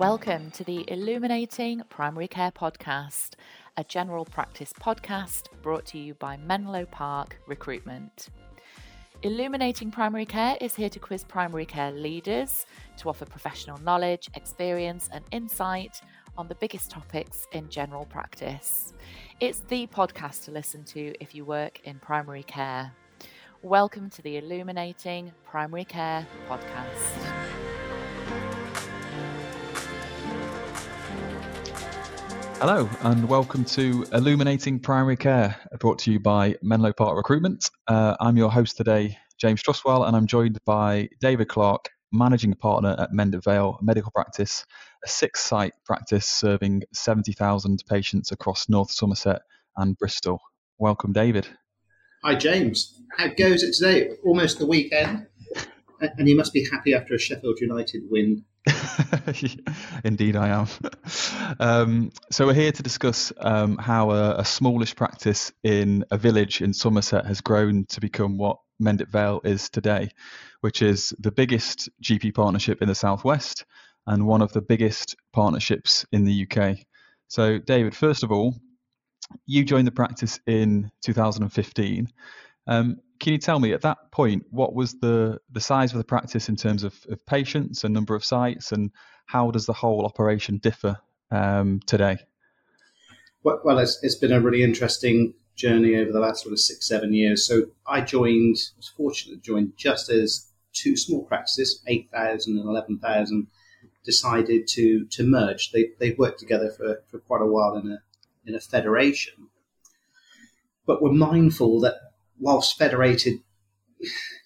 Welcome to the Illuminating Primary Care Podcast, a general practice podcast brought to you by Menlo Park Recruitment. Illuminating Primary Care is here to quiz primary care leaders to offer professional knowledge, experience, and insight on the biggest topics in general practice. It's the podcast to listen to if you work in primary care. Welcome to the Illuminating Primary Care Podcast. Hello, and welcome to Illuminating Primary Care, brought to you by Menlo Park Recruitment. Uh, I'm your host today, James Trustwell, and I'm joined by David Clark, Managing Partner at Mendip Vale Medical Practice, a six site practice serving 70,000 patients across North Somerset and Bristol. Welcome, David. Hi, James. How goes it today? Almost the weekend. And you must be happy after a Sheffield United win Indeed, I am. Um, so we're here to discuss um, how a, a, smallish practice in a village in Somerset has grown to become what Mendip Vale is today, which is the biggest GP partnership in the southwest and one of the biggest partnerships in the UK. So, David, first of all, you joined the practice in 2015. Um, can you tell me at that point what was the the size of the practice in terms of, of patients and number of sites, and how does the whole operation differ um, today? Well, well it's, it's been a really interesting journey over the last sort of six seven years. So I joined, was fortunate to join just as two small practices, 8,000 and 11,000, decided to to merge. They they worked together for, for quite a while in a in a federation, but were mindful that whilst federated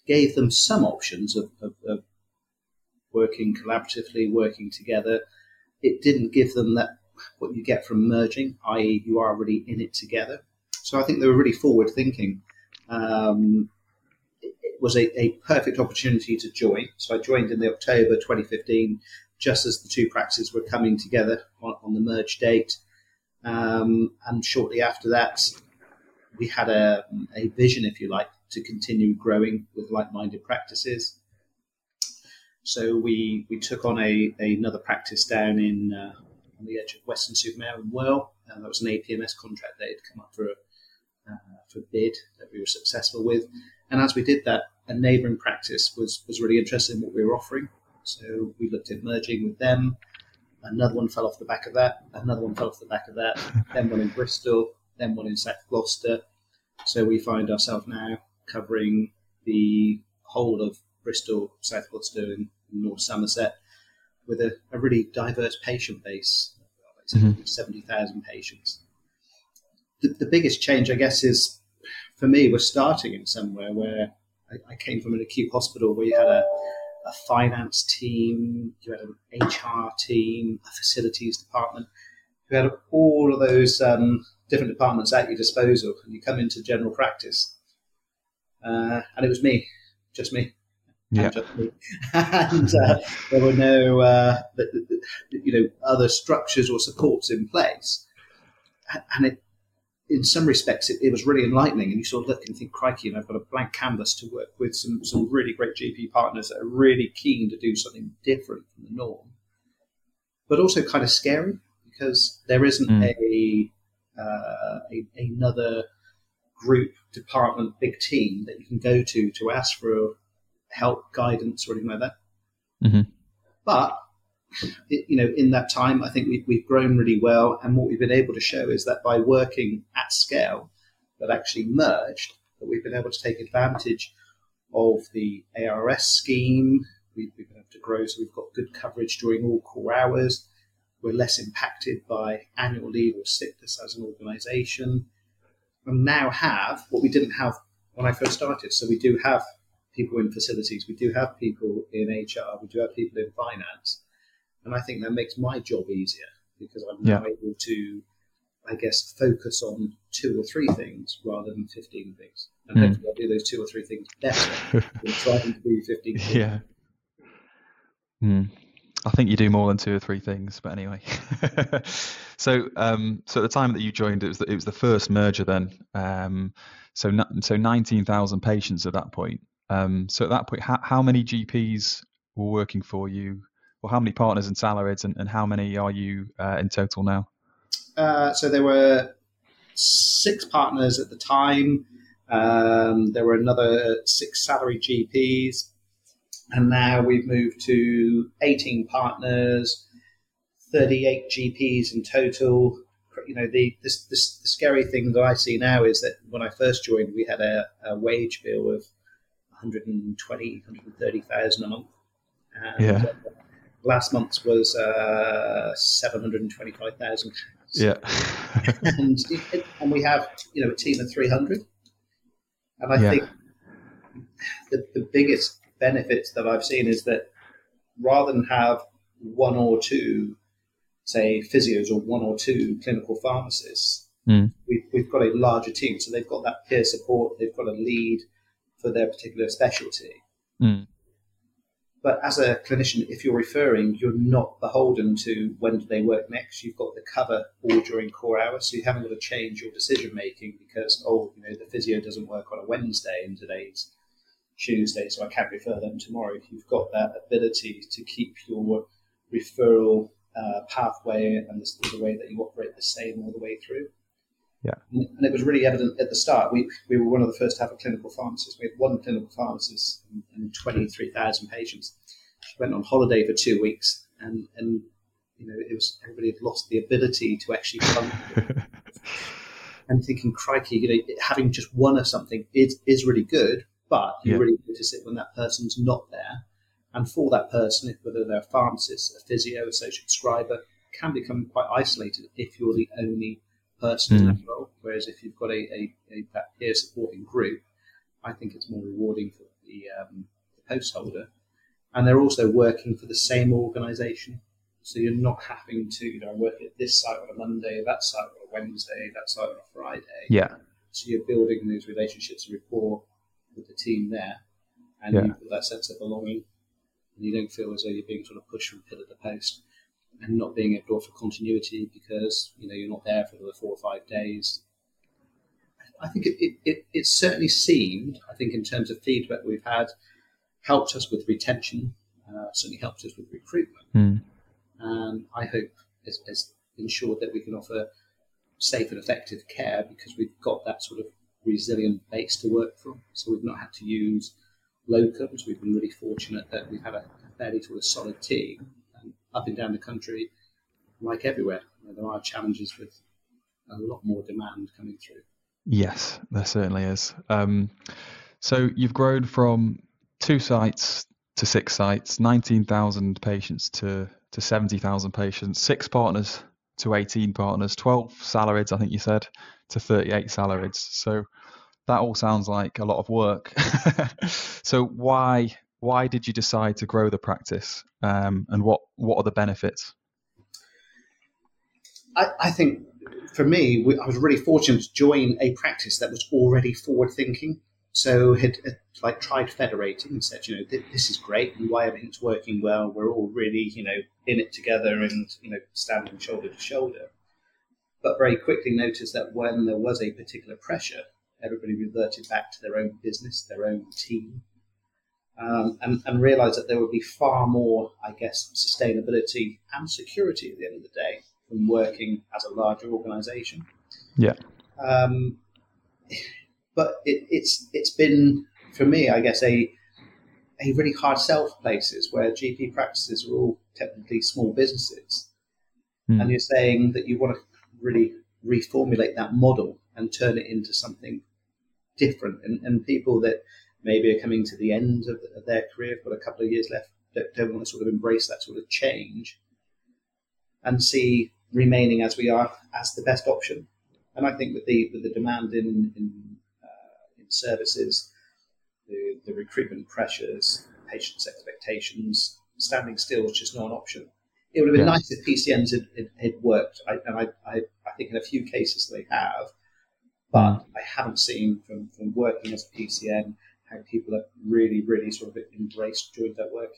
gave them some options of, of, of working collaboratively, working together, it didn't give them that what you get from merging, i.e., you are already in it together. So I think they were really forward thinking. Um, it, it was a, a, perfect opportunity to join. So I joined in the October 2015, just as the two practices were coming together on, on the merge date. Um, and shortly after that, we had a, a vision, if you like, to continue growing with like-minded practices. So we we took on a, another practice down in uh, on the edge of Weston-super-Mare in Worle, and that was an APMS contract that had come up for a, uh, for bid that we were successful with. And as we did that, a neighbouring practice was was really interested in what we were offering. So we looked at merging with them. Another one fell off the back of that. Another one fell off the back of that. then one in Bristol then one in South Gloucester. So we find ourselves now covering the whole of Bristol, South Gloucester, and North Somerset with a, a really diverse patient base, mm-hmm. 70,000 patients. The, the, biggest change, I guess, is for me, we're starting in somewhere where I, I came from an acute hospital where you had a, a finance team, you had an HR team, a facilities department, you had all of those um, different departments at your disposal, and you come into general practice. Uh, and it was me, just me. Yeah. Just me. and uh, there were no, uh, you know, other structures or supports in place. And it, in some respects, it, it, was really enlightening. And you sort of look and think, crikey, and I've got a blank canvas to work with some, some really great GP partners that are really keen to do something different from the norm, but also kind of scary because there isn't mm. a uh, a, another group, department, big team that you can go to to ask for help, guidance, or anything like that. Mm-hmm. But it, you know, in that time, I think we, we've grown really well, and what we've been able to show is that by working at scale, that actually merged, that we've been able to take advantage of the ARRS scheme. We've, we've been able to grow, so we've got good coverage during all core hours. We're less impacted by annual leave or sickness as an organisation. And now have what we didn't have when I first started. So we do have people in facilities, we do have people in HR, we do have people in finance. And I think that makes my job easier because I'm yeah. now able to, I guess, focus on two or three things rather than 15 things. And mm. hopefully I'll do those two or three things better than trying to do 15 things. Yeah. Mm. I think you do more than two or three things, but anyway. so, um, so at the time that you joined, it was the, it was the first merger then. Um, so, so nineteen thousand patients at that point. Um, so at that point, how, how many GPs were working for you, well, how many partners and salaries, and, and how many are you uh, in total now? Uh, so there were six partners at the time. Um, there were another six salary GPs, and now we've moved to 18 partners, 38 GPs in total. You know, the, this, this, the scary thing that I see now is that when I first joined, we had a, a wage bill of 120, 130,000 a month. And yeah. Last month's was uh, 725,000 yeah. and, and we have, you know, a team of 300. And I Yeah. think the, the biggest benefits that I've seen is that rather than have one or two, say, physios or one or two clinical pharmacists, Mm. we've, we've got a larger team. So they've got that peer support, they've got a lead for their particular specialty. Mm. But as a clinician, if you're referring, you're not beholden to when do they work next. You've got the cover all during core hours, so you haven't got to change your decision making because oh, you know, the physio doesn't work on a Wednesday and today's Tuesday, so I can't refer them tomorrow. You've got that ability to keep your referral uh, pathway and the, the way that you operate the same all the way through. Yeah. And and it was really evident at the start. We, we were one of the first to have a clinical pharmacist. We had one clinical pharmacist and, and 23,000 patients. She went on holiday for two weeks, and, and you know, it was everybody had lost the ability to actually function. and thinking, crikey, you know, having just one or something is, is really good, but you Yeah. really notice it when that person's not there. And for that person, whether they're a pharmacist, a physio, a social scriber, can become quite isolated if you're the only person in Mm. that role. Whereas if you've got a, a, a that peer supporting group, I think it's more rewarding for the, um, the post holder. And they're also working for the same organisation. So you're not having to, you know, work at this site on a Monday, that site on a Wednesday, that site on a Friday. yeah. So you're building those relationships and rapport with the team there, and Yeah. you've got that sense of belonging. And you don't feel as though you're being sort of pushed from pillar to post, and not being able to offer continuity because you know you're not there for the four or five days. I think it, it, it, it certainly seemed, I think, in terms of feedback we've had, helped us with retention, uh, certainly helped us with recruitment Mm. and I hope has, has ensured that we can offer safe and effective care because we've got that sort of resilient base to work from. So we've not had to use locums. We've been really fortunate that we've had a fairly sort of solid team and up and down the country, like everywhere. you know, there are challenges with a lot more demand coming through. Yes, there certainly is. Um, so you've grown from two sites to six sites, 19,000 patients to, to 70,000 patients, six partners to 18 partners, 12 salarieds, I think you said, to 38 salarieds. So that all sounds like a lot of work. so why why did you decide to grow the practice, um, and what what are the benefits? I, I think for me, we, I was really fortunate to join a practice that was already forward thinking. So had, had like tried federating and said, you know, "Th- this is great and why everything's working well. We're all really, you know, in it together and you know, standing shoulder to shoulder. But very quickly noticed that when there was a particular pressure, everybody reverted back to their own business, their own team, um, and, and realised that there would be far more, I guess, sustainability and security at the end of the day from working as a larger organisation. Yeah. Um, but it, it's it's been for me, I guess, a a really hard sell for places where GP practices are all technically small businesses, Hmm. and you're saying that you want to really reformulate that model and turn it into something different, and, and people that maybe are coming to the end of, of their career, have got a couple of years left, don't, don't want to sort of embrace that sort of change and see remaining as we are as the best option. And I think with the with the demand in in services, the, the recruitment pressures, patients' expectations, standing still is just not an option. It would have been Yeah. nice if PCNs had, had, had worked, I, and I, I, I think in a few cases they have, but I haven't seen from, from working as a PCN how people have really, really sort of embraced joined at work.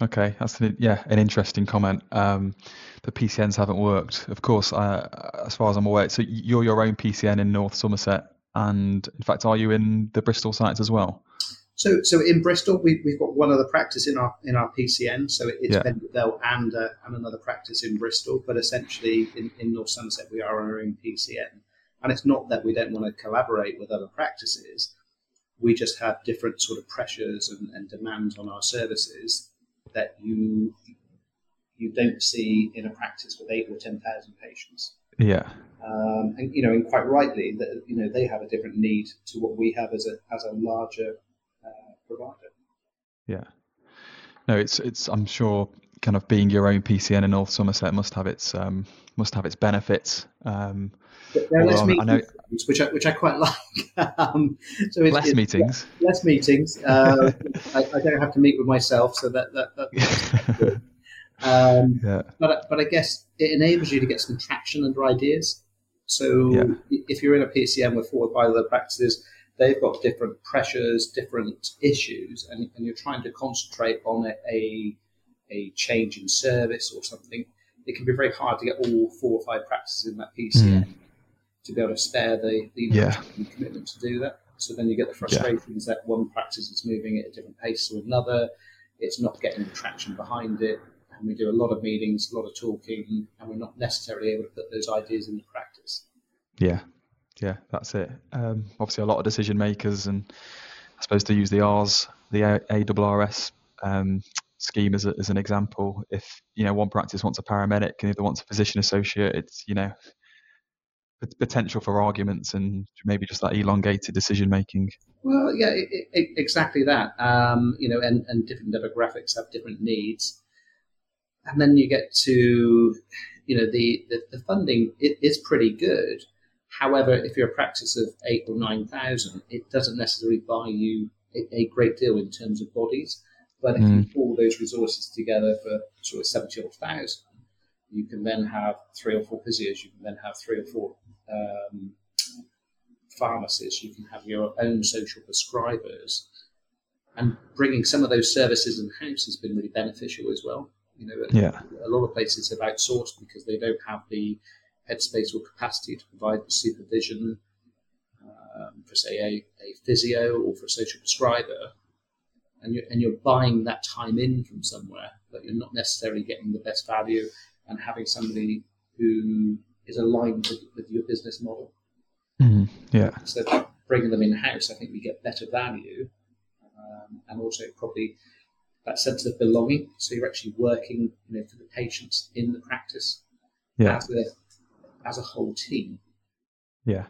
Okay, that's an, yeah an interesting comment. Um, the PCNs haven't worked, of course, uh, as far as I'm aware. So you're your own PCN in North Somerset, and in fact, are you in the Bristol sites as well? So, so in Bristol, we, we've got one other practice in our in our PCN. So it's Yeah. Bendel and uh, and another practice in Bristol. But essentially, in, in North Somerset, we are our own PCN. And it's not that we don't want to collaborate with other practices. We just have different sort of pressures and, and demands on our services that you you don't see in a practice with eight or ten thousand patients. Yeah. Um, and you know, and quite rightly, that you know they have a different need to what we have as a as a larger uh, provider. Yeah. No, it's it's. I'm sure, kind of being your own PCN in North Somerset must have its um must have its benefits. Um, But there are less I know- meetings, which I, which I quite like. um, so less meetings. less meetings. Uh, I, I don't have to meet with myself, so that that, that um, yeah. but but I guess it enables you to get some traction under ideas. So Yeah. if you're in a PCN with four or five other practices, they've got different pressures, different issues, and, and you're trying to concentrate on a, a a change in service or something. It can be very hard to get all four or five practices in that PCN to be able to spare the, the. Yeah. commitment to do that. So then you get the frustrations that one practice is moving at a different pace to another. It's not getting the traction behind it. And we do a lot of meetings, a lot of talking, and we're not necessarily able to put those ideas into practice. Yeah, yeah, that's it. Um, obviously, a lot of decision makers, and I suppose to use the R's, the A- ARRS um, scheme as, a, as an example, if you know one practice wants a paramedic and the other wants a physician associate, it's you know potential for arguments and maybe just that elongated decision making. Well, yeah, i i exactly that. Um, you know, and, and different demographics have different needs. And then you get to, you know, the, the, the funding it is pretty good. However, if you're a practice of eight or 9,000, it doesn't necessarily buy you a, a great deal in terms of bodies. But if you pull those resources together for sort of 70 or 1,000, you can then have three or four physios, you can then have three or four um, pharmacists, you can have your own social prescribers, and bringing some of those services in house has been really beneficial as well. You know, Yeah, a lot of places have outsourced because they don't have the headspace or capacity to provide the supervision um, for, say, a, a physio or for a social prescriber. And you're, and you're buying that time in from somewhere, but you're not necessarily getting the best value and having somebody who is aligned with, with your business model. Mhm. yeah, So bringing them in house, I think we get better value, um, and also probably that sense of belonging. So you're actually working, you know, for the patients in the practice yeah, as a as a whole team. yeah.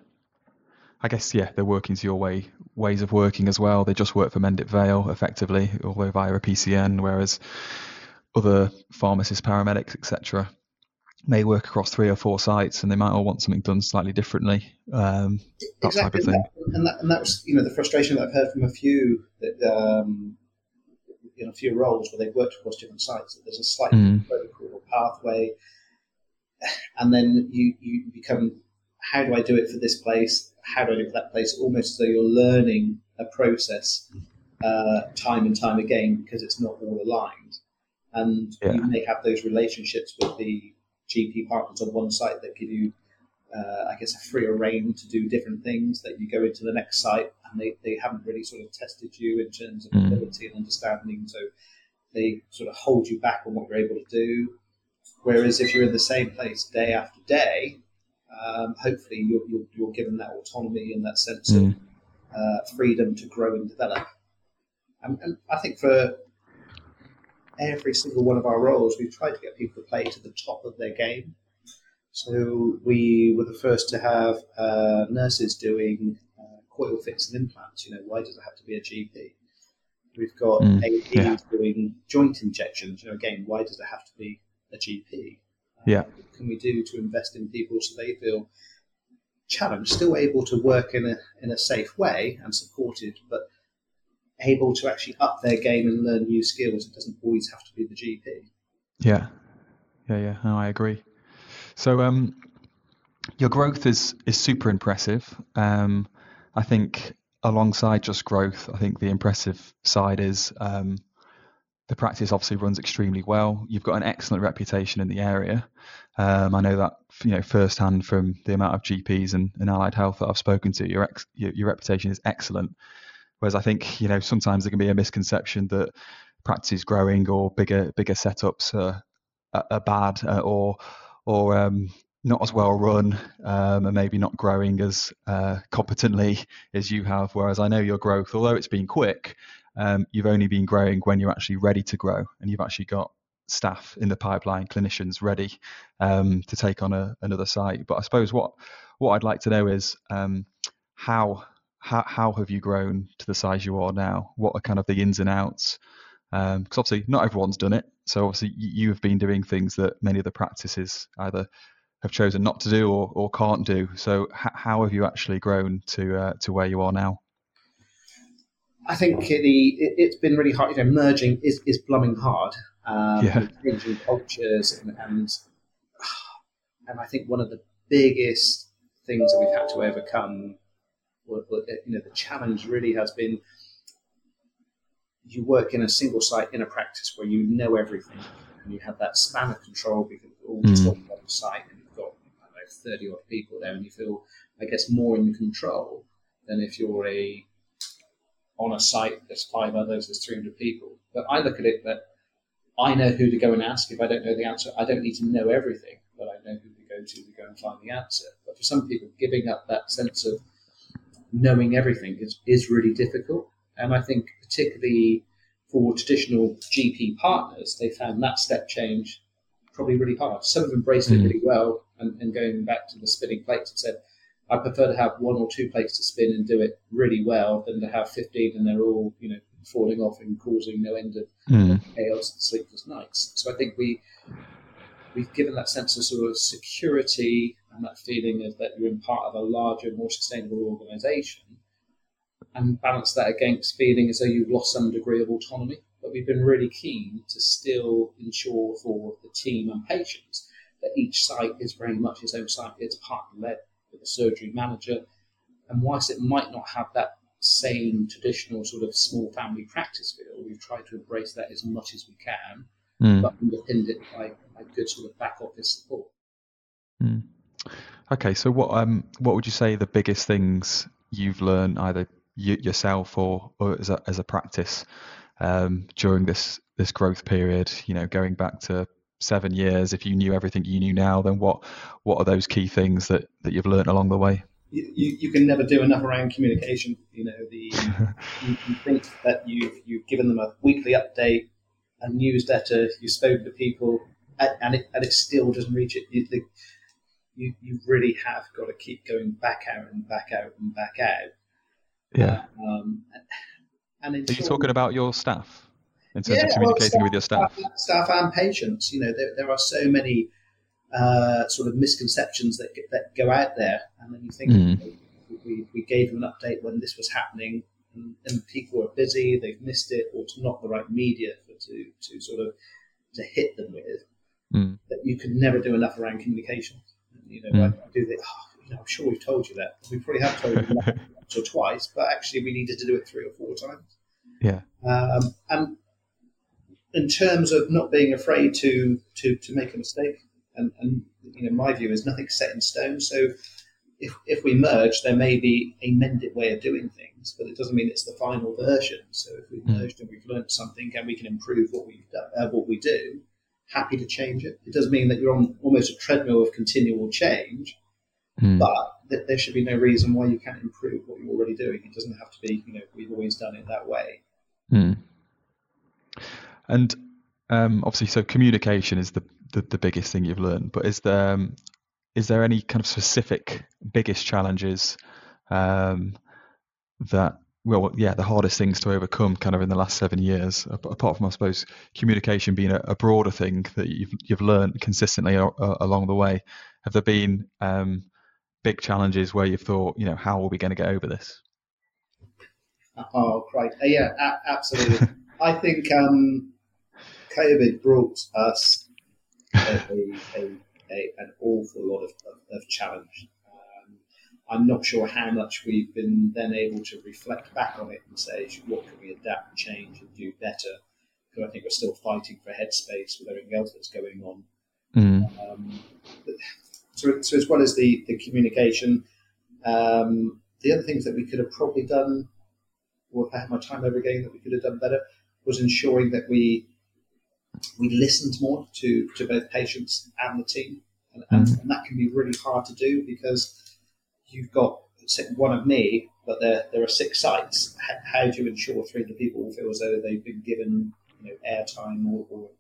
I guess yeah, they're working to your way ways of working as well. They just work for Mendip Vale effectively, although via a PCN, whereas other pharmacists, paramedics, etc., may work across three or four sites, and they might all want something done slightly differently. Um, that type of thing. and that and that was you know the frustration that I've heard from a few that um, know a few roles where they've worked across different sites. That there's a slight Mm. protocol or pathway, and then you you become how do I do it for this place? How do I do it for that place? Almost as though you're learning a process uh, time and time again because it's not all aligned, and Yeah. you may have those relationships with the GP partners on one site that give you uh, I guess, a freer reign to do different things. That you go into the next site and they, they haven't really sort of tested you in terms of Mm. ability and understanding, so they sort of hold you back on what you're able to do. Whereas if you're in the same place day after day, um, hopefully you're, you're, you're given that autonomy and that sense of Mm. uh, freedom to grow and develop. And, and I think for every single one of our roles, we've tried to get people to play to the top of their game. So we were the first to have uh, nurses doing uh, coil fits and implants. You know, why does it have to be a GP? We've got Mm, APs yeah. doing joint injections. You know, again, why does it have to be a GP? Uh, Yeah. What can we do to invest in people so they feel challenged, still able to work in a in a safe way and supported, but able to actually up their game and learn new skills? It doesn't always have to be the GP. Yeah, yeah, yeah. No, I agree. So, um, your growth is is super impressive. Um, I think alongside just growth, I think the impressive side is um, the practice obviously runs extremely well. You've got an excellent reputation in the area. Um, I know that you know firsthand from the amount of GPs and, and allied health that I've spoken to. Your, ex, your your reputation is excellent, Whereas I think you know sometimes there can be a misconception that practice is growing or bigger bigger setups are, are bad uh, or or um, not as well run um, and maybe not growing as uh, competently as you have. Whereas I know your growth, although it's been quick, um, you've only been growing when you're actually ready to grow and you've actually got staff in the pipeline, clinicians ready um, to take on a, another site. But I suppose what what I'd like to know is um, how how how have you grown to the size you are now? What are kind of the ins and outs? Because um, obviously not everyone's done it. So obviously you have been doing things that many of the practices either have chosen not to do or, or can't do. So h- how have you actually grown to uh, to where you are now? I think the it, has been really hard. You know, merging is, is plumbing hard. Um, yeah. Changing cultures and, and and I think one of the biggest things that we've had to overcome, you know, the challenge really has been you work in a single site in a practice where you know everything and you have that span of control because all mm. on one site and you've got I don't know, 30 odd people there and you feel, I guess, more in control than if you're a on a site, there's five others, there's 300 people. But I look at it that I know who to go and ask. If I don't know the answer, I don't need to know everything, but I know who to go to to go and find the answer. But for some people, giving up that sense of knowing everything is, is really difficult. And I think particularly for traditional GP partners, they found that step change probably really hard. Some have embraced mm. it really well and, and, going back to the spinning plates have said, I prefer to have one or two plates to spin and do it really well than to have 15 and they're all, you know, falling off and causing no end of mm. chaos and sleepless nights. So I think we, we've given that sense of sort of security and that feeling of that you're in part of a larger, more sustainable organisation and balance that against feeling as though you've lost some degree of autonomy. But we've been really keen to still ensure for the team and patients that each site is very much its own site. It's partner led with a surgery manager. And whilst it might not have that same traditional sort of small family practice feel, we've tried to embrace that as much as we can, mm. but underpinned it by, by good sort of back office support. Mm. Okay, so what um what would you say the biggest things you've learned either you, yourself or, or as a as a practice um, during this this growth period? You know, going back to seven years, if you knew everything you knew now, then what what are those key things that that you've learned along the way? You, you, can never do enough around communication. You know, the you, you, think that you've you've given them a weekly update, a newsletter, you've spoken to people, and it and it still doesn't reach it. You, the, you, you really have got to keep going back out and back out and back out. Yeah. Um, and Are you talking about your staff in terms yeah, of communicating well, staff, with your staff? Staff and patients. You know, there, there are so many uh, sort of misconceptions that that go out there, and then you think mm. we, we gave them an update when this was happening, and, and, people are busy, they've missed it, or it's not the right media for to to sort of to hit them with. Mm. That you can never do enough around communication. You know, mm. I, do the. Oh, you know, I'm sure we've told you that. We probably have told you that once or twice, but actually we needed to do it three or four times. Yeah. Um, and in terms of not being afraid to to, to make a mistake, and, and you know, my view is nothing set in stone. So if, if we merge, there may be a mended way of doing things, but it doesn't mean it's the final version. So if we've mm. merged and we've learned something and we can improve what we've done, uh, what we do, happy to change it. It doesn't mean that you're on almost a treadmill of continual change, mm. but th- there should be no reason why you can't improve what you're already doing. It doesn't have to be, you know, we've always done it that way. Mm. And um, obviously, so communication is the, the, the biggest thing you've learned. But is there um, is there any kind of specific biggest challenges um, that well, yeah, the hardest things to overcome kind of in the last seven years, apart from I suppose communication being a, a broader thing that you've you've learned consistently a, a, along the way. Have there been um, big challenges where you've thought, you know, how are we going to get over this? Oh, great! Uh, yeah, a- absolutely. I think um, COVID brought us a, a, a, an awful lot of, of, of challenge. Um, I'm not sure how much we've been then able to reflect back on it and say, what can we adapt and change and do better? Because I think we're still fighting for headspace with everything else that's going on. Mm. Um, so, so, as well as the, the communication, um, the other things that we could have probably done or if I had my time over again that we could have done better, was ensuring that we we listened more to, to both patients and the team. And, and, Mhm. and that can be really hard to do because you've got one of me, but there, there are six sites. How, how do you ensure three of the people feel as though they've been given you know, airtime or, or,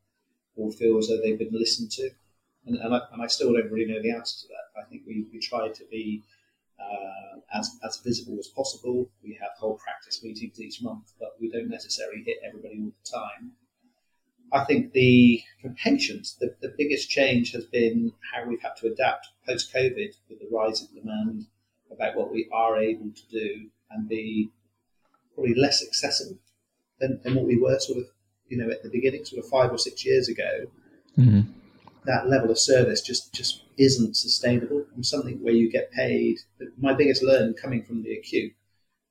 or feel as though they've been listened to? And, and, I, and I still don't really know the answer to that. I think we, we try to be uh, as, as visible as possible. We have whole practice meetings each month, but we don't necessarily hit everybody all the time. I think the for patients, the, the biggest change has been how we've had to adapt post COVID with the rise in demand about what we are able to do and be probably less accessible than, than what we were sort of, you know, at the beginning, sort of five or six years ago. Mhm. That level of service just, just isn't sustainable. And something where you get paid. My biggest learn coming from the acute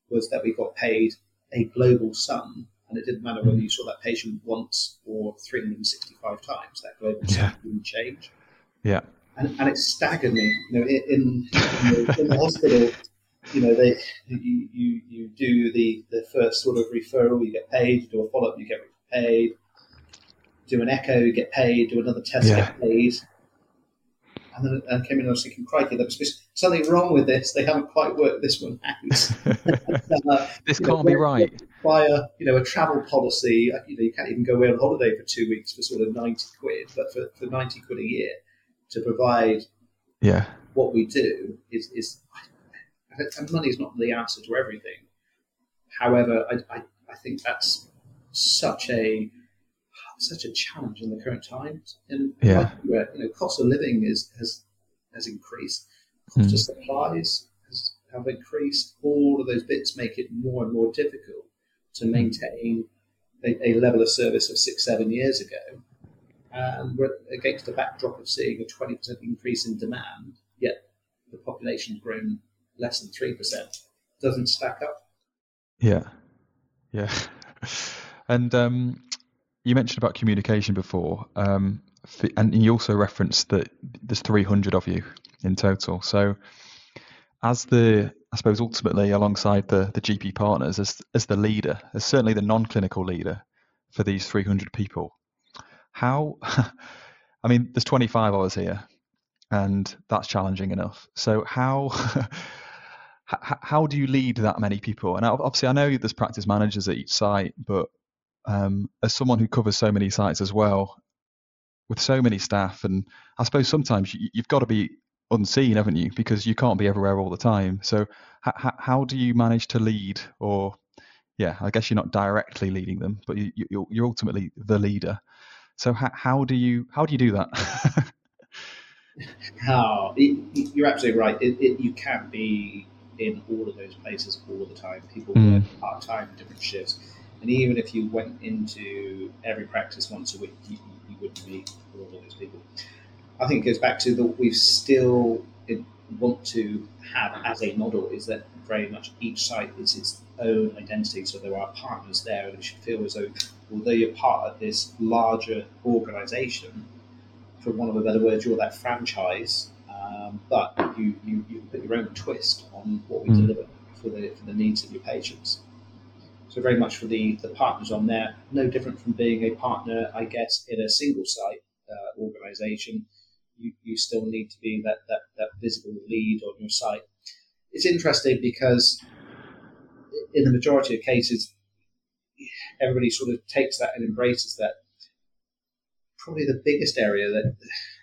was that we got paid a global sum and it didn't matter whether mm. you saw that patient once or 365 times. That global Yeah. sum didn't change, Yeah. and, and it staggered me. You know, in in, in, the, in the hospital, you know, they you, you you do the the first sort of referral, you get paid. You do a follow up, you get paid. Do an echo, get paid. Do another test, Yeah. get paid. And then I came in and I was thinking, crikey, there must be something wrong with this. They haven't quite worked this one out. Uh, this can't be where- right. via you know a travel policy. uh, You know, you can't even go away on holiday for two weeks for sort of ninety quid, but for, for ninety quid a year to provide Yeah. what we do is is and money is not the answer to everything. However, I, I, I think that's such a such a challenge in the current times. And Yeah. like you know, cost of living is has has increased. Cost of supplies has have increased. All of those bits make it more and more difficult to maintain a, a level of service of six, seven years ago. And we're against the backdrop of seeing a 20% increase in demand, yet the population's grown less than 3%. Doesn't stack up. Yeah, yeah. And um, you mentioned about communication before, um, and you also referenced that there's 300 of you in total. So, as the, I suppose, ultimately alongside the the GP partners, as as the leader, as certainly the non-clinical leader for these 300 people, how? I mean, there's 25 of us here, and that's challenging enough. So how? how do you lead that many people? And obviously, I know there's practice managers at each site, but um, as someone who covers so many sites as well, with so many staff, and I suppose sometimes you, you've got to be unseen, haven't you? Because you can't be everywhere all the time. So, h- how do you manage to lead? Or, yeah, I guess you're not directly leading them, but you, you, you're- you're ultimately the leader. So, h- how do you how do you do that? How it, it- you're absolutely right. It, it, you can't be in all of those places all the time. People Mm. work part time, different shifts, and even if you went into every practice once a week, you, you wouldn't meet all of those people. I think it goes back to that we still want to have as a model is that very much each site is its own identity. So there are partners there, and it should feel as though, although you're part of this larger organisation, for want of a better word, you're that franchise, um, but you, you, you put your own twist on what we Mm. deliver for the, for the needs of your patients. So very much for the, the partners on there, no different from being a partner, I guess, in a single site uh, organisation. You, you still need to be that, that, that visible lead on your site. It's interesting because in the majority of cases, everybody sort of takes that and embraces that probably the biggest area that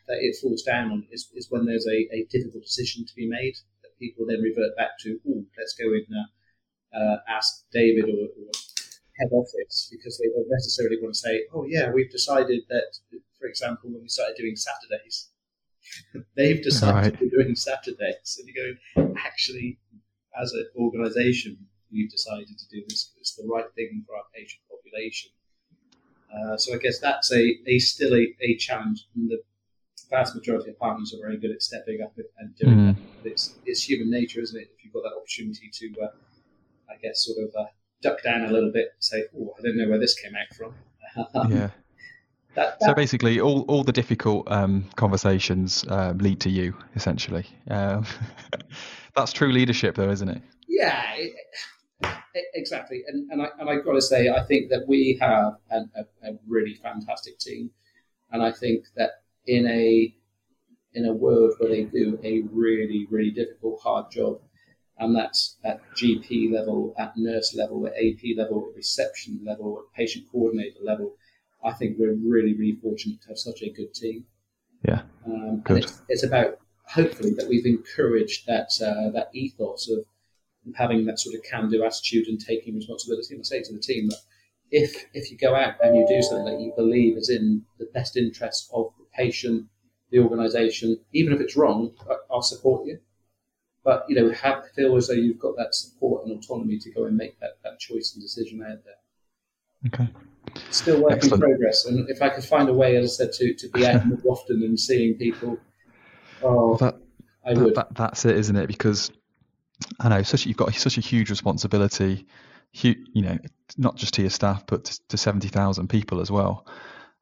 that it falls down on is, is when there's a, a difficult decision to be made that people then revert back to, oh, let's go in uh, uh, ask David or, or head office because they don't necessarily want to say, oh, yeah, we've decided that, for example, when we started doing Saturdays, they've decided Right. we're doing Saturdays. And you go, actually, as an organisation, we've decided to do this because it's the right thing for our patient population. Uh, so I guess that's a, a still a, a challenge. And the vast majority of partners are very good at stepping up and doing Mm. that. But it's, it's human nature, isn't it? If you've got that opportunity to, uh, I guess, sort of uh, duck down a little bit and say, oh, I don't know where this came out from. yeah. that, So basically, all, all the difficult um, conversations um, lead to you, essentially. Um, that's true leadership, though, isn't it? yeah, it, Exactly, and and I and I got to say, I think that we have an, a, a really fantastic team, and I think that in a in a world where they do a really really difficult hard job, and that's at GP level, at nurse level, at AP level, at reception level, at patient coordinator level, I think we're really really fortunate to have such a good team. Yeah, um, and it's, it's about hopefully that we've encouraged that uh, that ethos of having that sort of can-do attitude and taking responsibility. And I say to the team that if if you go out and you do something that you believe is in the best interest of the patient, the organisation, even if it's wrong, I'll support you. But you know, have feel as though you've got that support and autonomy to go and make that, that choice and decision out there. Okay. Still work Excellent. in progress, and if I could find a way, as I said, to, to be out more often and seeing people, oh, that, I would. That, that's it, isn't it? Because I know such you've got such a huge responsibility, you know, not just to your staff but to, to seventy thousand people as well.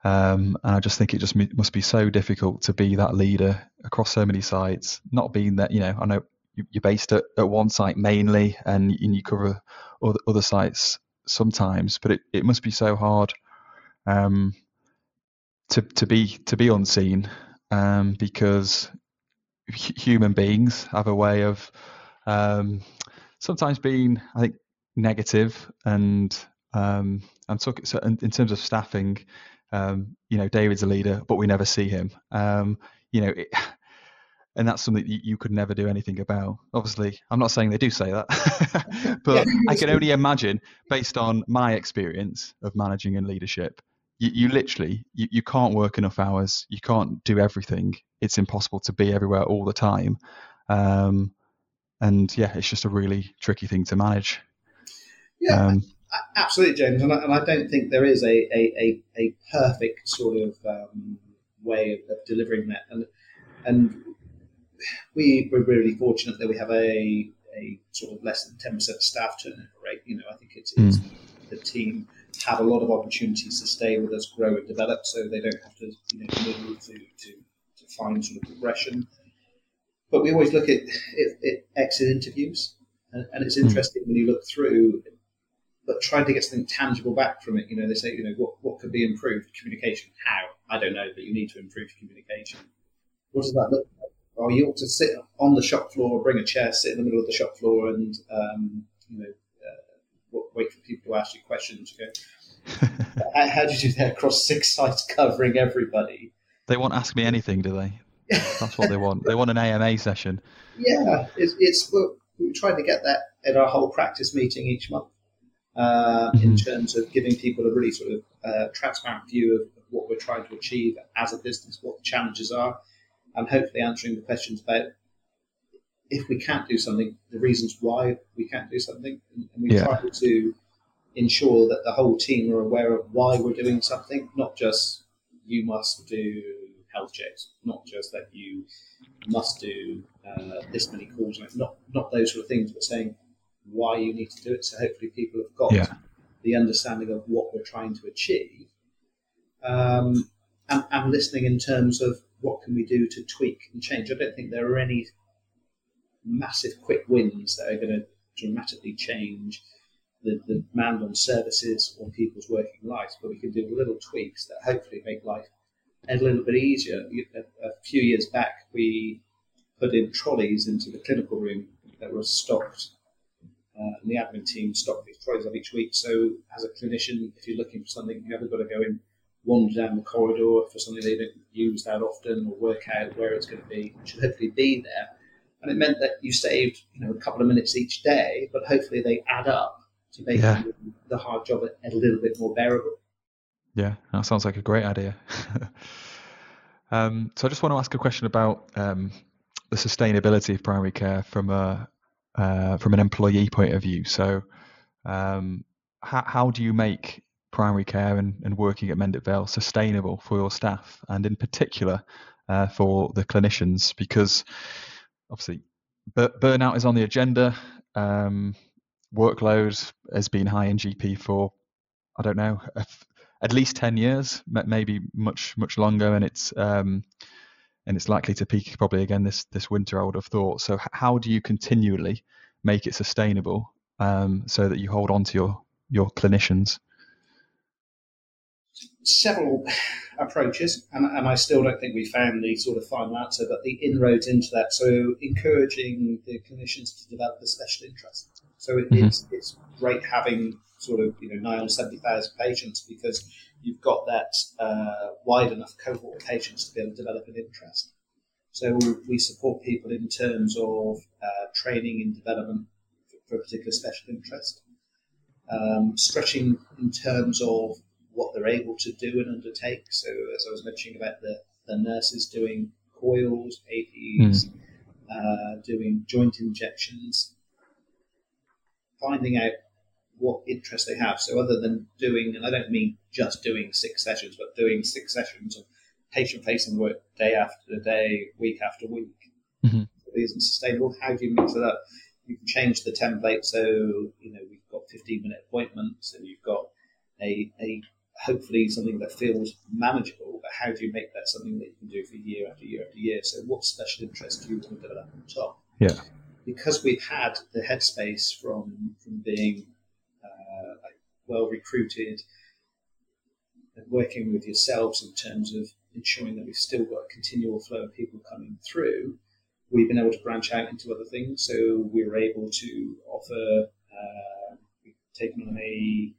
Um, and I just think it just must be so difficult to be that leader across so many sites. Not being that, you know, I know you're based at, at one site mainly, and, you cover other, other sites sometimes, but it, it must be so hard um, to to be to be unseen um, because human beings have a way of um, sometimes being, I think, negative and um, and so, so in, in, terms of staffing, um, you know, David's a leader, but we never see him. Um, you know, it, and that's something you, you, could never do anything about. Obviously, I'm not saying they do say that, but I can only imagine, based on my experience of managing and leadership, you, you literally you, you can't work enough hours. You can't do everything. It's impossible to be everywhere all the time. Um, and yeah, it's just a really tricky thing to manage. Yeah, um, absolutely, James. And I, and I, don't think there is a, a, a, a perfect sort of um, way of, of, delivering that. And and we we're really fortunate that we have a a sort of less than ten percent staff turnover rate. You know, I think it's, it's mm. the team have a lot of opportunities to stay with us, grow and develop, so they don't have to you know move to, to, to find sort of progression. But we always look at, at exit interviews, and, and it's hmm. interesting mm. when you look through, but trying to get something tangible back from it. You know, they say, you know, what, what could be improved? Communication. How? I don't know, but you need to improve communication. What does that look like? Or you ought to sit on the shop floor, bring a chair, sit in the middle of the shop floor, and um, you know, uh, wait for people to ask you questions. You go, how, how did you do that across six sites covering everybody? They won't ask me anything, do they? That's what they want. They want an AMA session. Yeah, it's, it's we try to get that at our whole practice meeting each month uh, mm-hmm. in terms of giving people a really sort of uh, transparent view of, what we're trying to achieve as a business, what the challenges are, and hopefully answering the questions about if we can't do something, the reasons why we can't do something, and, we yeah. try to ensure that the whole team are aware of why we're doing something, not just you must do health checks, not just that you must do uh, this many calls, not not those sort of things, but saying why you need to do it. So hopefully people have got yeah. the understanding of what we're trying to achieve, um, and, and listening in terms of what can we do to tweak and change. I don't think there are any massive quick wins that are going to dramatically change the, the demand on services or people's working lives, but we can do little tweaks that hopefully make life a little bit easier. A, a few years back, we put in trolleys into the clinical room that were stocked. Uh, and the admin team stocked these trolleys up each week. So, as a clinician, if you're looking for something, you haven't got to go in, wander down the corridor for something they don't use that often, or work out where it's going to be. It should hopefully be there. And it meant that you saved, you know, a couple of minutes each day, but hopefully they add up to make yeah. the hard job a, a little bit more bearable. Yeah, that sounds like a great idea. um, so I just want to ask a question about um, the sustainability of primary care from a uh, from an employee point of view. So, um, how, how do you make primary care and, and working at Mendip Vale sustainable for your staff, and in particular uh, for the clinicians? Because obviously, burnout is on the agenda. Um, workload has been high in GP for I don't know at least 10 years, maybe much much longer, and it's um, and it's likely to peak probably again this this winter. I would have thought. So how do you continually make it sustainable um, so that you hold on to your your clinicians? Several approaches, and, and I still don't think we found the sort of final answer, but the inroads into that. So encouraging the clinicians to develop a special interest. So it, mm-hmm. it's it's great having sort of you know nine or seventy thousand patients because you've got that uh, wide enough cohort of patients to be able to develop an interest. So we support people in terms of uh, training and development for a particular special interest, um, stretching in terms of what they're able to do and undertake. So as I was mentioning about the, the nurses doing coils, APs, mm. uh, doing joint injections, finding out what interest they have. So other than doing, and I don't mean just doing six sessions, but doing six sessions of patient-facing work day after day, week after week, mm-hmm. isn't sustainable. How do you mix it up? You can change the template. So you know we've got 15-minute appointments, and you've got a, a hopefully something that feels manageable. But how do you make that something that you can do for year after year after year? So what special interest do you want to develop on top? Yeah. Because we've had the headspace from from being well recruited and working with yourselves in terms of ensuring that we've still got a continual flow of people coming through, we've been able to branch out into other things. So we were able to offer, uh, we've taken on a,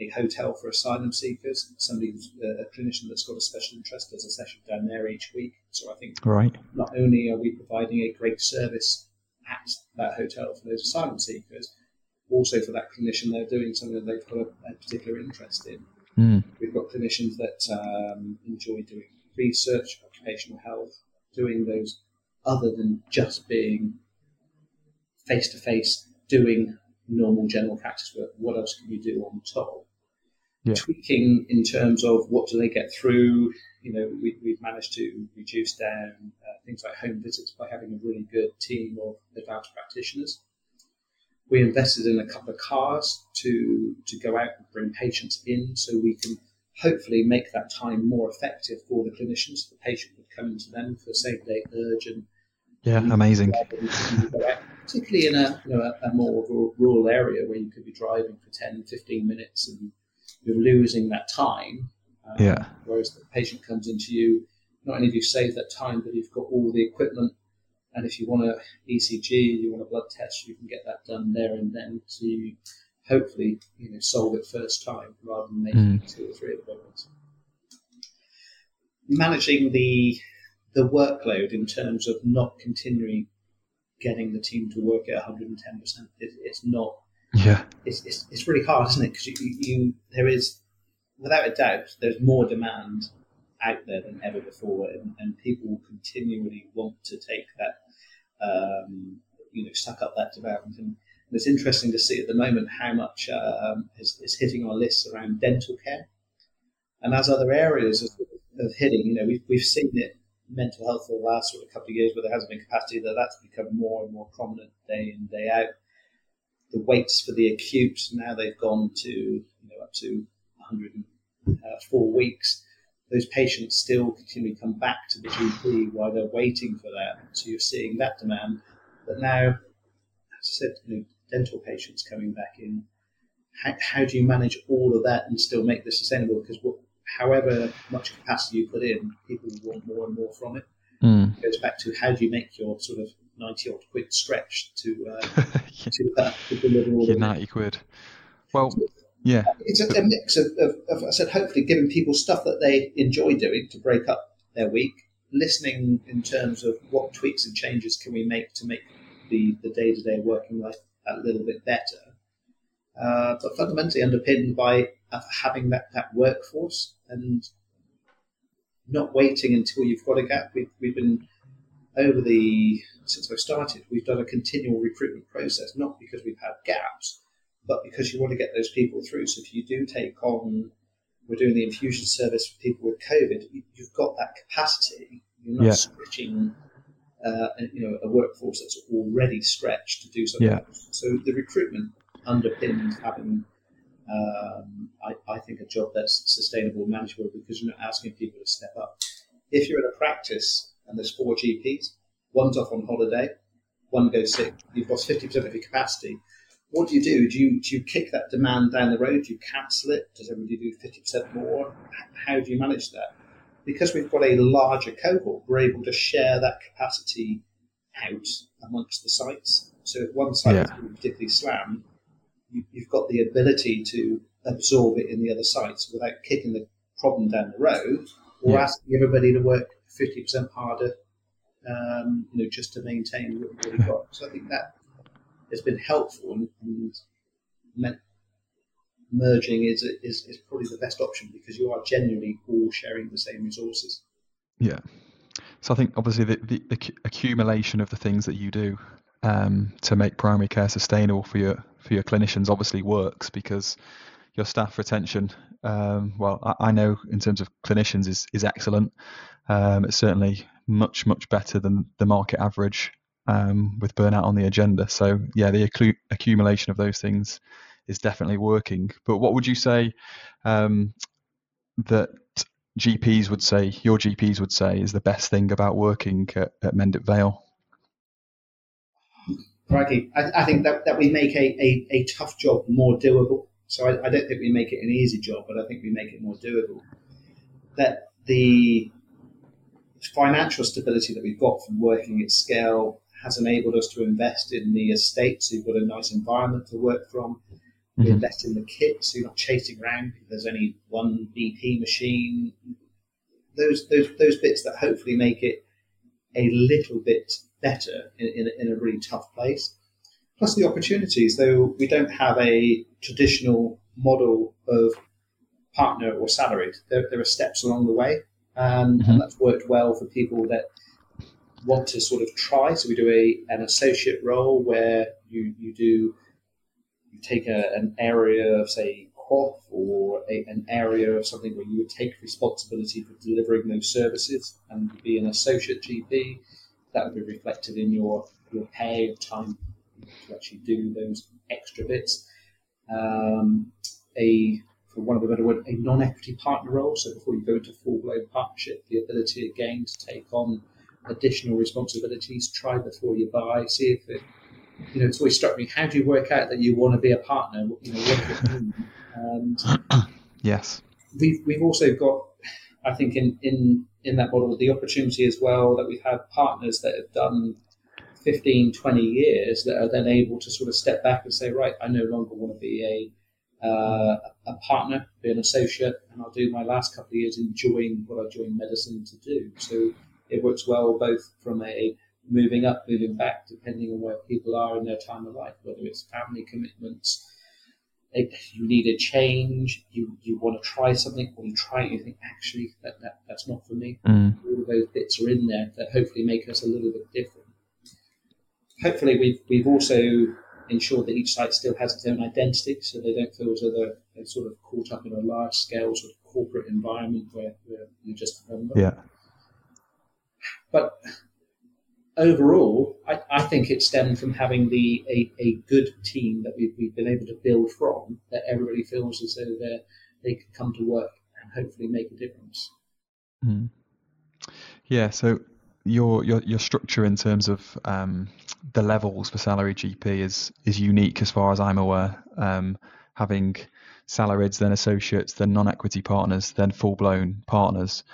a hotel for asylum seekers, somebody who's a clinician that's got a special interest does a session down there each week. So I think right. not only are we providing a great service at that hotel for those asylum seekers, also for that clinician, they're doing something that they've got a, a particular interest in. Mm. We've got clinicians that um, enjoy doing research, occupational health, doing those other than just being face to face, doing normal general practice work. What else can you do on top? Yeah. Tweaking in terms of what do they get through. You know, we, have managed to reduce down uh, things like home visits by having a really good team of advanced practitioners we invested in a couple of cars to to go out and bring patients in, so we can hopefully make that time more effective for the clinicians. The patient would come into them for same day urgent. Yeah, amazing. particularly in a, you know, a, a, more rural area where you could be driving for 10, 15 minutes and you're losing that time. Um, yeah. Whereas the patient comes into you, not only have you saved that time, but you've got all the equipment and if you want an ECG, you want a blood test, you can get that done there and then to hopefully you know solve it first time rather than making mm. two or three appointments. Managing the the workload in terms of not continuing getting the team to work at 110 percent, it's not. Yeah, it's, it's, it's really hard, isn't it? Because you, you there is without a doubt there's more demand out there than ever before, and, and people continually want to take that, um, you know, suck up that development. And it's interesting to see at the moment how much um, is, is, hitting our lists around dental care, and as other areas of, of hitting, you know, we've, we've seen it mental health for the last sort of couple of years where there hasn't been capacity, that that's become more and more prominent day in day out. The waits for the acute now they've gone to you know up to 104 weeks those patients still continue to come back to the GP while they're waiting for that. So you're seeing that demand. But now, as I said, you know, dental patients coming back in, how, how, do you manage all of that and still make this sustainable? Because what, however much capacity you put in, people want more and more from it. Mm. It goes back to how do you make your sort of 90 odd quid stretch to, uh, to, uh, to deliver all Your 90 quid. Well, yeah. It's a, a mix of, of, of, I said, hopefully giving people stuff that they enjoy doing to break up their week, listening in terms of what tweaks and changes can we make to make the, the day-to-day working life a little bit better. Uh, but fundamentally underpinned by uh, having that, that workforce and not waiting until you've got a gap. We've, we've been over the since I've started, we've done a continual recruitment process, not because we've had gaps, but because you want to get those people through. So if you do take on, we're doing the infusion service for people with COVID, you've got that capacity. You're not yeah. switching, uh, you know, a workforce that's already stretched to do something. Yeah. So the recruitment underpins having, um, I, I think, a job that's sustainable and manageable because you're not asking people to step up. If you're in a practice and there's four GPs, one's off on holiday, one goes sick, you've lost 50% of your capacity what do you do? Do you, do you kick that demand down the road? Do you cancel it? Does everybody do 50% more? How do you manage that? Because we've got a larger cohort, we're able to share that capacity out amongst the sites. So if one site yeah. is particularly slammed, you, have got the ability to absorb it in the other sites without kicking the problem down the road or yeah. asking everybody to work 50% harder, um, you know, just to maintain what we've got. So I think that has been helpful and, and meant merging is, is, is probably the best option because you are genuinely all sharing the same resources. Yeah. So I think obviously the, the, the accumulation of the things that you do um, to make primary care sustainable for your for your clinicians obviously works because your staff retention, um, well, I, I, know in terms of clinicians is is excellent. Um, it's certainly much much better than the market average um, with burnout on the agenda. So yeah, the accu- accumulation of those things is definitely working. But what would you say um, that GPs would say, your GPs would say, is the best thing about working at, at Mendip Vale? Crikey, I, I, think that, that we make a, a, a tough job more doable. So I, I, don't think we make it an easy job, but I think we make it more doable. That the financial stability that we've got from working at scale has enabled us to invest in the estate, so you've got a nice environment to work from. We mm-hmm. invest in the kit, so you're not chasing around. There's only one BP machine. Those those those bits that hopefully make it a little bit better in, in, in a really tough place. Plus the opportunities, though we don't have a traditional model of partner or salaried. There, there are steps along the way, um, mm-hmm. and that's worked well for people that want to sort of try. So we do a an associate role where you you do you take a, an area of say QoF or a, an area of something where you would take responsibility for delivering those services and be an associate GP that would be reflected in your your pay of time to actually do those extra bits. Um, a for one of the better word, a non-equity partner role. So before you go into full-blown partnership, the ability again to take on additional responsibilities. Try before you buy. See if it, you know. It's always struck me. How do you work out that you want to be a partner? You know, and yes, we've we've also got I think in, in, in that model, the opportunity as well that we've had partners that have done 15, 20 years that are then able to sort of step back and say, right, I no longer want to be a, uh, a partner, be an associate, and I'll do my last couple of years enjoying what I joined medicine to do. So it works well both from a moving up, moving back, depending on where people are in their time of life, whether it's family commitments, you need a change, you, you want to try something, or you try it, you think, actually, that, that that's not for me. Mm. All of those bits are in there that hopefully make us a little bit different. Hopefully, we've, we've also ensured that each site still has its own identity, so they don't feel as though they're, they're sort of caught up in a large scale sort of corporate environment where, where you just a number. Yeah. But overall, I, I, think it stemmed from having the a, a good team that we've, we've, been able to build from, that everybody feels as though they they can come to work and hopefully make a difference. Mm. Yeah, so your your your structure in terms of um, the levels for salary GP is is unique as far as I'm aware. Um, having salarieds, then associates, then non-equity partners, then full-blown partners.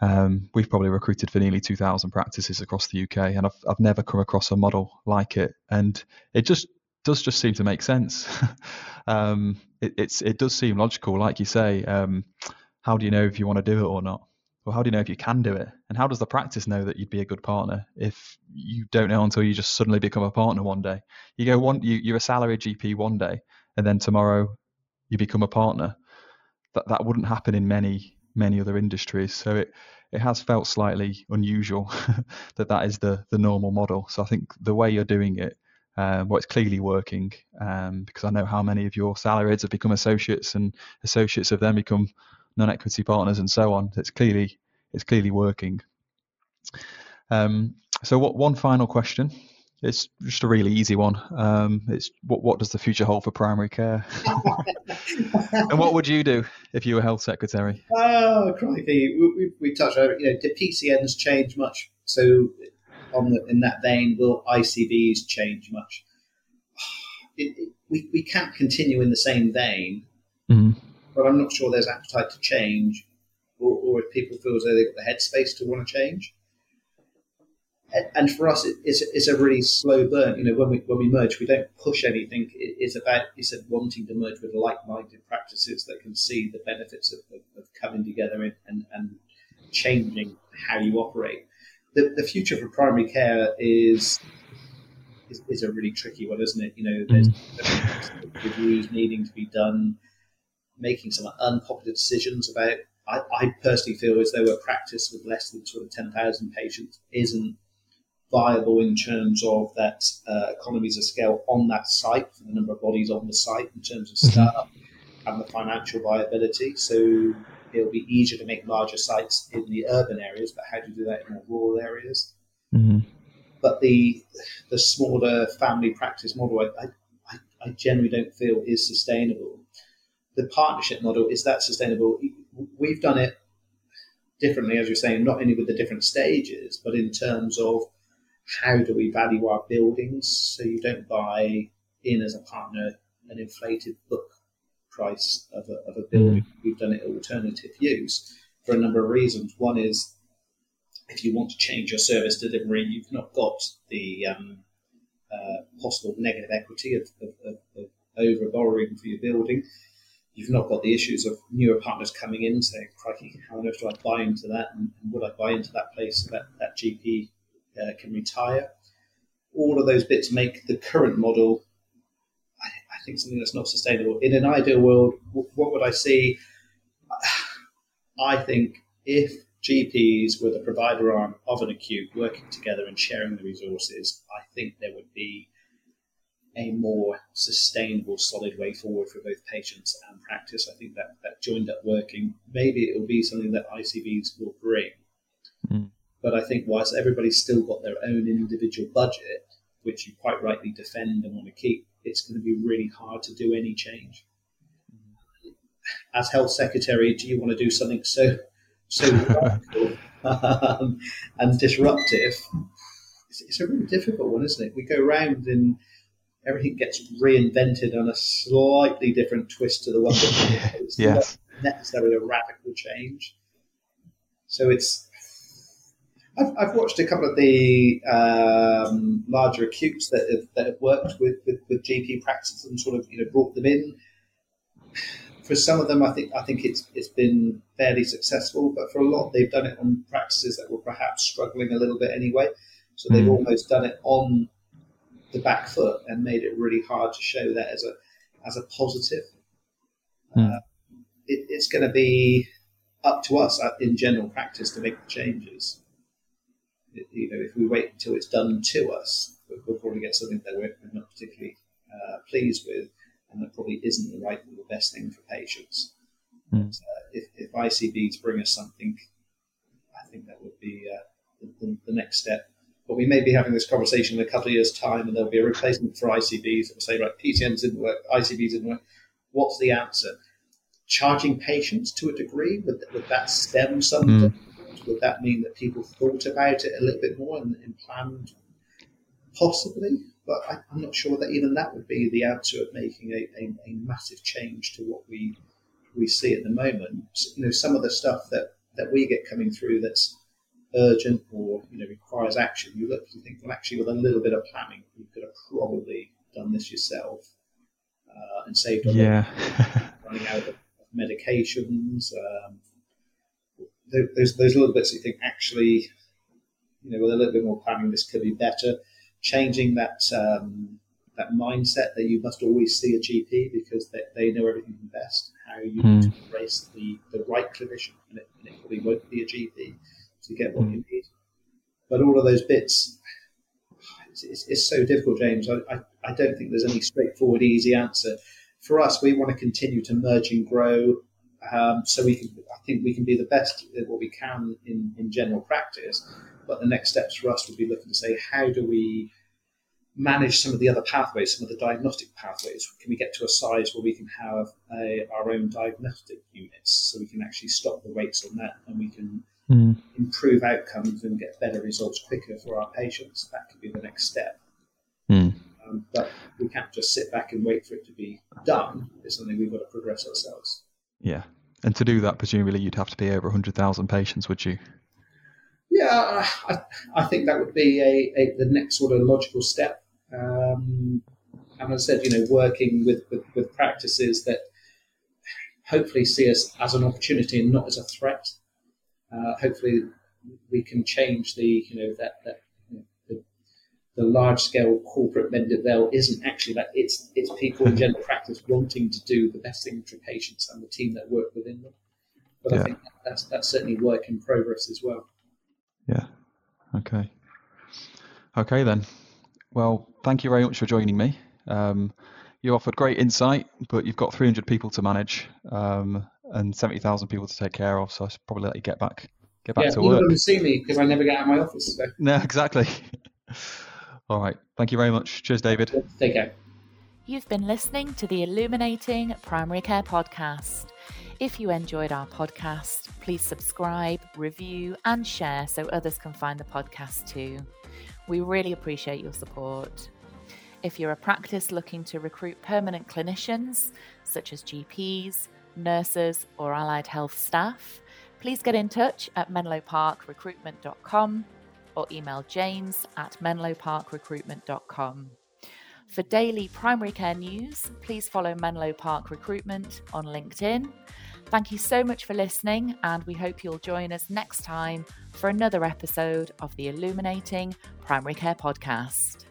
Um, we've probably recruited for nearly 2,000 practices across the UK, and I've, I've never come across a model like it. And it just does just seem to make sense. um, it, it's it does seem logical, like you say. Um, how do you know if you want to do it or not? Well, how do you know if you can do it? And how does the practice know that you'd be a good partner if you don't know until you just suddenly become a partner one day? You go one, you, you're a salary GP one day, and then tomorrow you become a partner. That that wouldn't happen in many many other industries. So it it has felt slightly unusual that that is the the normal model. So I think the way you're doing it, um, well, it's clearly working um, because I know how many of your salarieds have become associates and associates have then become non-equity partners and so on. It's clearly it's clearly working. Um, so what one final question it's just a really easy one. Um, it's what what does the future hold for primary care? and what would you do if you were health secretary? Oh, crikey! We, we, we touched on it. You know, did PCNs change much? So, on the, in that vein, will ICBs change much? it, it, we, we can't continue in the same vein, Mm. But I'm not sure there's appetite to change, or, or if people feel as though they've got the headspace to want to change. And, and for us, it, it's, it's a really slow burn. You know, when we when we merge, we don't push anything. It, it's about it's wanting to merge with like-minded practices that can see the benefits of, of, of coming together and, and, and changing how you operate. The, the future for primary care is is, is a really tricky one, isn't it? You know, there's mm. reviews needing to be done, making some unpopular decisions about. I, I personally feel as though a practice with less than sort of ten thousand patients isn't viable in terms of that uh, economies of scale on that site for the number of bodies on the site in terms of staff and the financial viability. So it'll be easier to make larger sites in the urban areas, but how do you do that in more rural areas? Mm. But the the smaller family practice model, I, I, I generally don't feel is sustainable. The partnership model is that sustainable? We've done it differently, as you're saying, not only with the different stages, but in terms of how do we value our buildings so you don't buy in as a partner an inflated book price of a, of a building. Mm. We've done it alternative use for a number of reasons. One is if you want to change your service delivery, you've not got the um, uh, possible negative equity of, of, of, of over borrowing for your building. You've not got the issues of newer partners coming in saying, crikey, how on earth do I buy into that? And, and would I buy into that place so that, that GP uh, can retire? All of those bits make the current model, I, I, think, something that's not sustainable. In an ideal world, what would I see? I think if GPs were the provider arm of an acute working together and sharing the resources, I think there would be a more sustainable, solid way forward for both patients and practice. I think that, that joined up working, maybe it will be something that ICBs will bring. Mm. But I think whilst everybody's still got their own individual budget, which you quite rightly defend and want to keep, it's going to be really hard to do any change. As health secretary, do you want to do something so so radical um, and disruptive? It's, it's, a really difficult one, isn't it? We go around and everything gets reinvented on a slightly different twist to the one that it's yes. not necessarily a radical change. So it's I've, I've watched a couple of the um, larger acutes that have, that have worked with, with, with, GP practices and sort of you know brought them in. For some of them, I think I think it's it's been fairly successful, but for a lot, they've done it on practices that were perhaps struggling a little bit anyway. So they've mm. almost done it on the back foot and made it really hard to show that as a as a positive. Mm. Uh, it, it's going to be up to us uh, in general practice to make the changes you know, if we wait until it's done to us, we'll probably get something that we're not particularly uh, pleased with, and that probably isn't the right or the best thing for patients. Mm. But, uh, if, if, ICBs bring us something, I think that would be uh, the, the, next step. But we may be having this conversation in a couple of years' time, and there'll be a replacement for ICBs that will say, right, PCNs didn't work, ICBs didn't work. What's the answer? Charging patients to a degree would, would that stem something? Mm would that mean that people thought about it a little bit more and, and planned? Possibly, but I, am not sure that even that would be the answer of making a, a, a, massive change to what we we see at the moment. You know, some of the stuff that, that we get coming through that's urgent or you know requires action. You look, you think, well, actually, with a little bit of planning, you could have probably done this yourself uh, and saved a yeah. running out of medications, um, those those little bits you think actually, you know, with a little bit more planning, this could be better. Changing that um, that mindset that you must always see a GP because they, they know everything best. How you mm. need to embrace the, the right clinician, and it, and it, probably won't be a GP to get what you need. But all of those bits, it's, it's, it's so difficult, James. I, I, I don't think there's any straightforward, easy answer. For us, we want to continue to merge and grow um, so we can, I think we can be the best at what we can in, in general practice. But the next steps for us would be looking to say, how do we manage some of the other pathways, some of the diagnostic pathways? Can we get to a size where we can have a, our own diagnostic units so we can actually stop the waits on that and we can mm. improve outcomes and get better results quicker for our patients? That could be the next step. Mm. Um, but we can't just sit back and wait for it to be done. It's something we've got to progress ourselves. Yeah. And to do that, presumably you'd have to be over 100,000 patients, would you? Yeah, I, I think that would be a, a the next sort of logical step. Um, and as I said, you know, working with, with, with, practices that hopefully see us as an opportunity and not as a threat. Uh, hopefully, we can change the you know that that you know, the, the large scale corporate Mendip Vale isn't actually that it's it's people in general practice wanting to do the best thing for patients and the team that work within them. But yeah. I think that's that's certainly work in progress as well. Yeah. Okay. Okay then. Well, thank you very much for joining me. Um, you offered great insight, but you've got 300 people to manage um, and 70,000 people to take care of. So I should probably let you get back get back yeah, to work. You don't see me because I never get out of my office. So. No, exactly. All right. Thank you very much. Cheers, David. Take care. You've been listening to the Illuminating Primary Care podcast. If you enjoyed our podcast, please subscribe, review, and share so others can find the podcast too. We really appreciate your support. If you're a practice looking to recruit permanent clinicians, such as GPs, nurses, or allied health staff, please get in touch at menloparkrecruitment.com or email james at menloparkrecruitment.com. For daily primary care news, please follow Menlo Park Recruitment on LinkedIn. Thank you so much for listening, and we hope you'll join us next time for another episode of the Illuminating Primary Care Podcast.